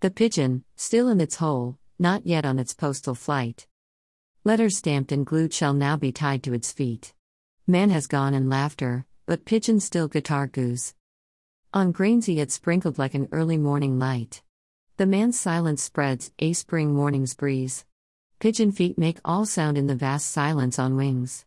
The pigeon, still in its hole, not yet on its postal flight. Letters stamped and glued shall now be tied to its feet. Man has gone in laughter, but pigeon still guitar goose. On grains he had sprinkled like an early morning light. The man's silence spreads, a spring morning's breeze. Pigeon feet make all sound in the vast silence on wings.